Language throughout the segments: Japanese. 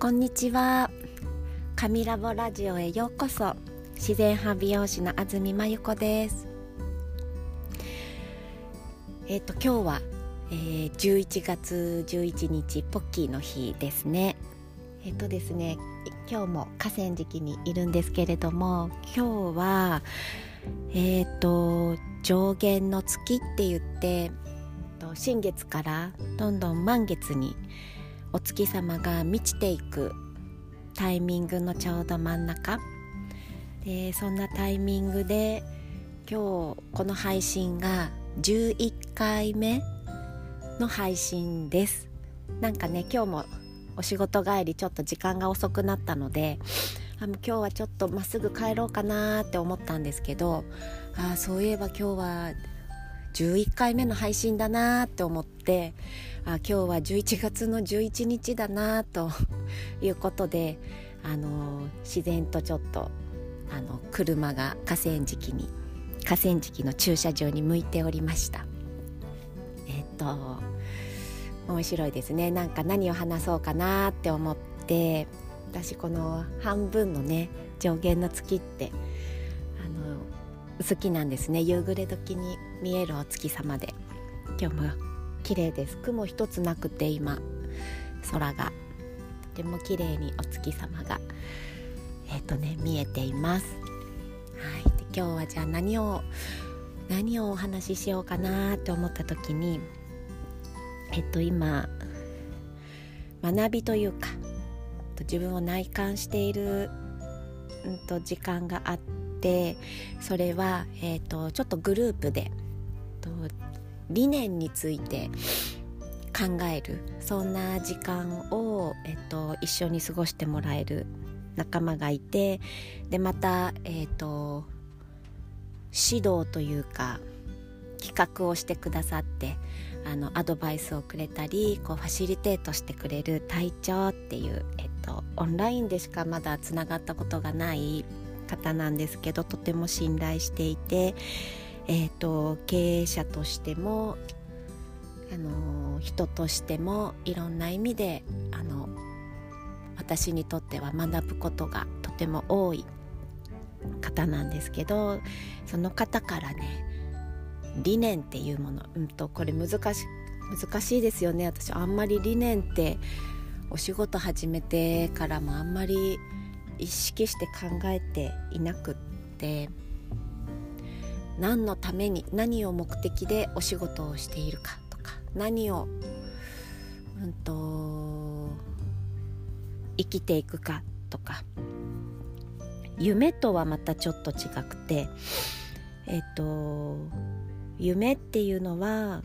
こんにちは。神ラボラジオへようこそ。自然派美容師の安住真由子です。えっ、ー、と今日は、えー、11月11日ポッキーの日ですね。えっ、ー、とですね今日も河川敷にいるんですけれども今日はえっ、と上限の月って言って新月からどんどん満月にお月様が満ちていくタイミングのちょうど真ん中。でそんなタイミングで今日この配信が11回目の配信です。なんかね今日もお仕事帰りちょっと時間が遅くなったのであ今日はちょっとまっすぐ帰ろうかなって思ったんですけどあそういえば今日は11回目の配信だなって思ってあ今日は11月の11日だなと いうことであの自然とちょっとあの車が河川敷に河川敷の駐車場に向いておりました。えっと面白いですね。なんか何を話そうかなって思って私この半分のね上限の月って好きなんですね。夕暮れ時に見えるお月様で。今日も綺麗です。雲一つなくて今空が。とても綺麗にお月様がえっ、ー、とね見えています。はい。今日はじゃあ何を何をお話ししようかなって思った時にえっと今学びというか自分を内観している、うん、と時間があっててそれは、えーと、ちょっとグループでと理念について考える。そんな時間を、えーと、一緒に過ごしてもらえる仲間がいてでまた、えーと指導というか企画をしてくださってあのアドバイスをくれたりこうファシリテートしてくれる隊長っていう、えっと、オンラインでしかまだつながったことがない方なんですけどとても信頼していて、えーと、経営者としても、あの人としてもいろんな意味であの私にとっては学ぶことがとても多い方なんですけどその方からね理念っていうもの、うんと、これ難し難しいですよね。私あんまり理念ってお仕事始めてからもあんまり意識して考えていなくって何のために何を目的でお仕事をしているかとか何をうんと生きていくかとか夢とはまたちょっと違くてえっと夢っていうのは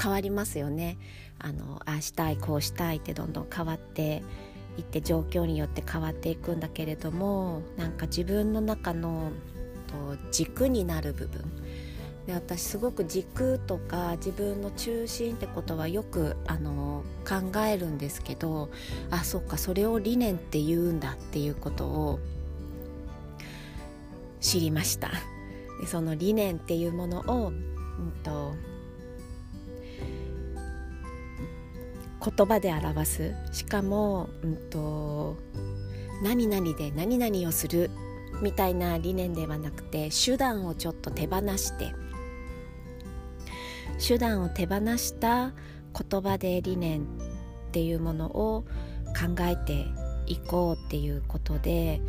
変わりますよね。あのああしたいこうしたいってどんどん変わっていって状況によって変わっていくんだけれどもなんか自分の中の軸になる部分。で私すごく軸とか自分の中心ってことはよくあの考えるんですけどあそっかそれを理念って言うんだっていうことを知りました。でその理念っていうものを、うんと言葉で表す。しかも、うんと、何々で何々をするみたいな理念ではなくて手段をちょっと手放して手段を手放した言葉で理念っていうものを考えていこうっていうことで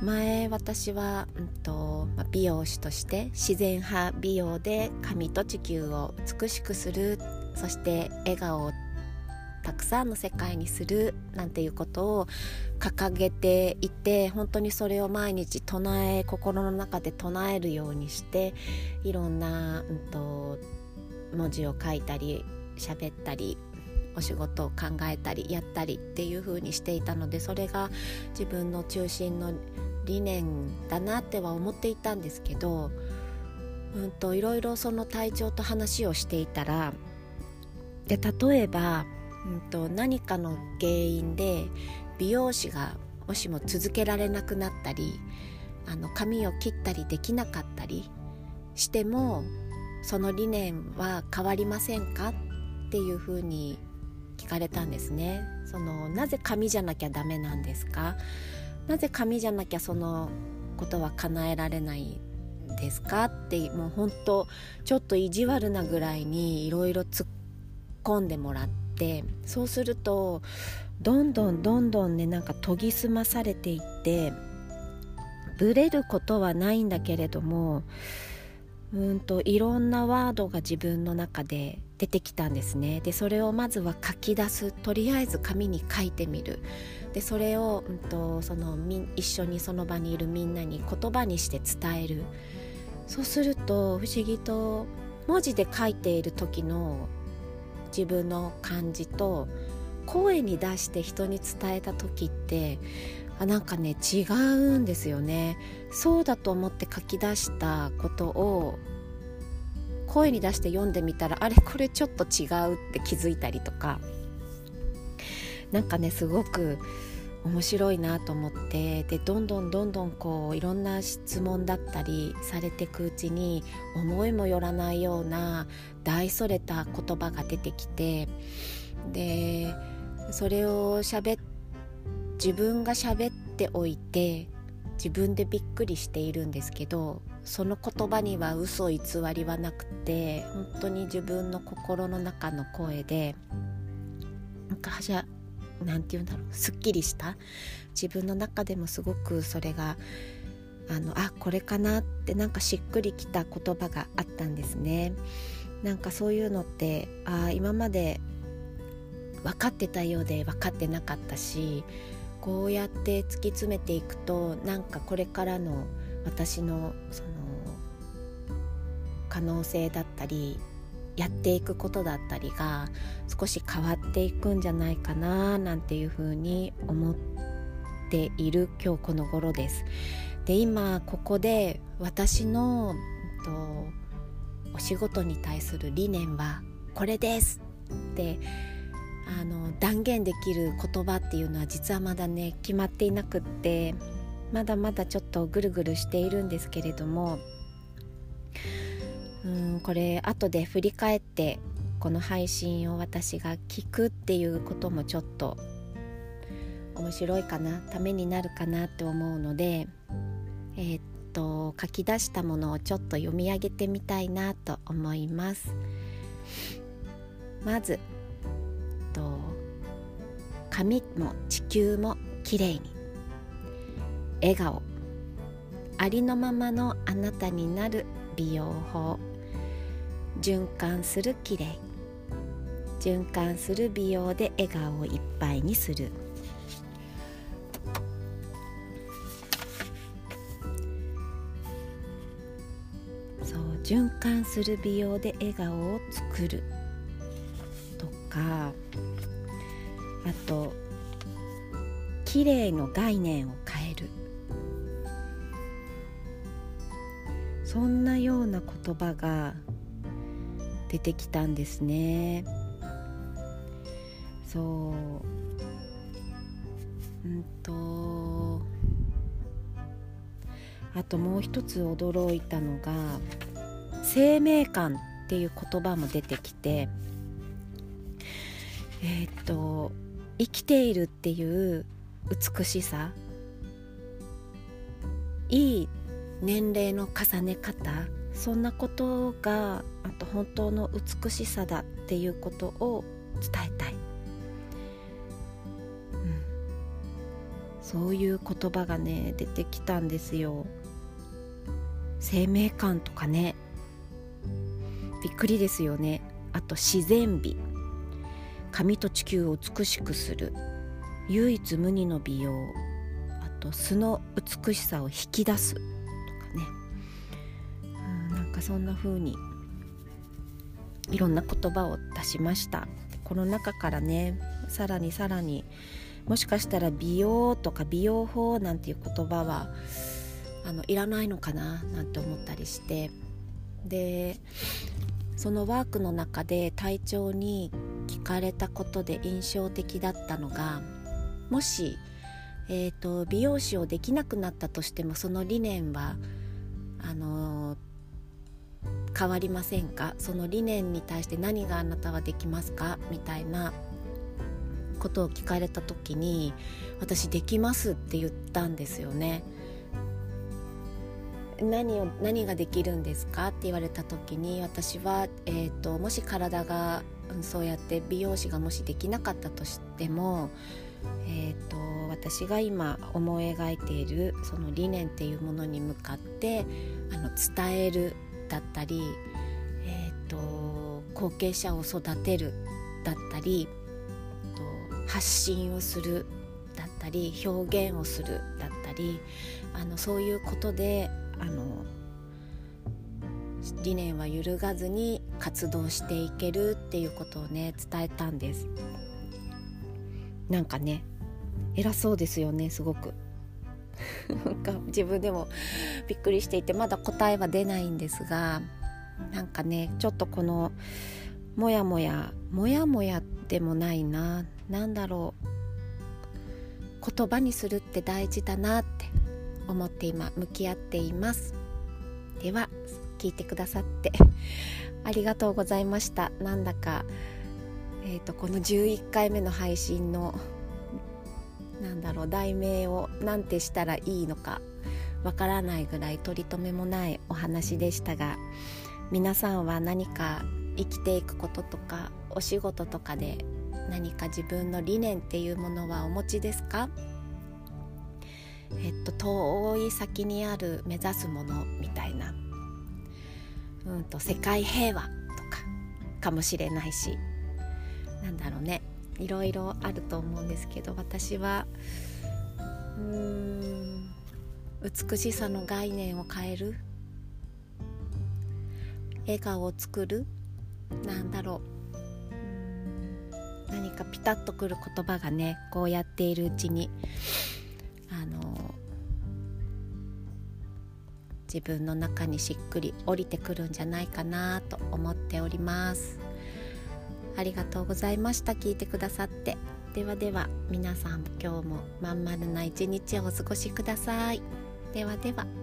前私は、うんとま美容師として自然派美容で髪と地球を美しくするそして笑顔をたくさんの世界にするなんていうことを掲げていて本当にそれを毎日唱え心の中で唱えるようにしていろんな、うんと、文字を書いたり喋ったりお仕事を考えたりやったりっていう風にしていたのでそれが自分の中心の理念だなっては思っていたんですけど、うんと、いろいろその体調と話をしていたらで例えばうんと、何かの原因で美容師がもしも続けられなくなったりあの髪を切ったりできなかったりしてもその理念は変わりませんかっていうふうに聞かれたんですね。そのなぜ紙じゃなきゃダメなんですか？なぜ紙じゃなきゃそのことは叶えられないですか？ってもう本当ちょっと意地悪なぐらいにいろいろ突っ込んでもらってそうするとどんどんどんどんねなんか研ぎ澄まされていってブレることはないんだけれどもうんといろんなワードが自分の中で出てきたんですね。でそれをまずは書き出す。とりあえず紙に書いてみる。でそれを、うんと、その一緒にその場にいるみんなに言葉にして伝える。そうすると不思議と文字で書いている時の自分の感じと声に出して人に伝えた時ってあなんかね違うんですよね。そうだと思って書き出したことを声に出して読んでみたらあれこれちょっと違うって気づいたりとか。何かねすごく面白いなと思ってでどんどんどんどんこういろんな質問だったりされてくうちに思いもよらないような大それた言葉が出てきてでそれをしゃべ自分が喋っておいて自分でびっくりしているんですけどその言葉には嘘偽りはなくて本当に自分の心の中の声でなんかはしゃなんて言うんだろう。すっきりした。自分の中でもすごくそれがあのあこれかなってなんかしっくりきた言葉があったんですね。なんかそういうのってあ今まで分かってたようで分かってなかったしこうやって突き詰めていくとなんかこれからの私のその可能性だったりやっていくことだったりが少し変わっていくんじゃないかななんていうふうに思っている今日この頃です。で今ここで私のとお仕事に対する理念はこれですってあの断言できる言葉っていうのは実はまだね決まっていなくってまだまだちょっとぐるぐるしているんですけれどもうんこれ後で振り返ってこの配信を私が聞くっていうこともちょっと面白いかなためになるかなって思うのでえー、っと書き出したものをちょっと読み上げてみたいなと思います。まずと髪も地球もきれいに。笑顔。ありのままのあなたになる美容法。循環するきれい循環する美容で笑顔をいっぱいにする。そう循環する美容で笑顔を作る。とかあと綺麗の概念を変える。そんなような言葉が出てきたんですね。そう。うんと。あともう一つ驚いたのが生命感っていう言葉も出てきてえー、っと生きているっていう美しさいい年齢の重ね方そんなことがあと本当の美しさだっていうことを伝えたい、うん、そういう言葉がね出てきたんですよ。生命感とかね。びっくりですよね。あと自然美。髪と地球を美しくする。唯一無二の美容。あと素の美しさを引き出す。そんな風にいろんな言葉を出しました。この中からねさらにさらにもしかしたら美容とか美容法なんていう言葉はあのいらないのかななんて思ったりして。でそのワークの中で体調に聞かれたことで印象的だったのがもし、えーと、美容師をできなくなったとしてもその理念はあのー、変わりませんか？その理念に対して何があなたはできますか？みたいなことを聞かれた時に私できますって言ったんですよね。何を何ができるんですか？って言われた時に私は、えーと、もし体がそうやって美容師がもしできなかったとしても、えーと、私が今思い描いているその理念っていうものに向かってあの伝えるだったり、えーと、後継者を育てるだったり発信をするだったり表現をするだったりあのそういうことであの理念は揺るがずに活動していけるっていうことをね伝えたんです。なんかね偉そうですよねすごく。なんか自分でもびっくりしていてまだ答えは出ないんですがなんかねちょっとこのもやもやもやもやでもないな何だろう言葉にするって大事だなって思って今向き合っています。では聞いてくださって ありがとうございました。なんだかえーと、この11回目の配信のなんだろう題名を何てしたらいいのかわからないぐらい取り留めもないお話でしたが皆さんは何か生きていくこととかお仕事とかで何か自分の理念っていうものはお持ちですか？えっと、遠い先にある目指すものみたいな、うんと、世界平和とかかもしれないし。なんだろうね。いろいろあると思うんですけど私はうーん美しさの概念を変える笑顔を作るなんだろう何かピタッとくる言葉がねこうやっているうちにあの自分の中にしっくり降りてくるんじゃないかなと思っております。ありがとうございました。聞いてくださって。ではでは皆さん今日もまん丸な一日をお過ごしください。ではでは。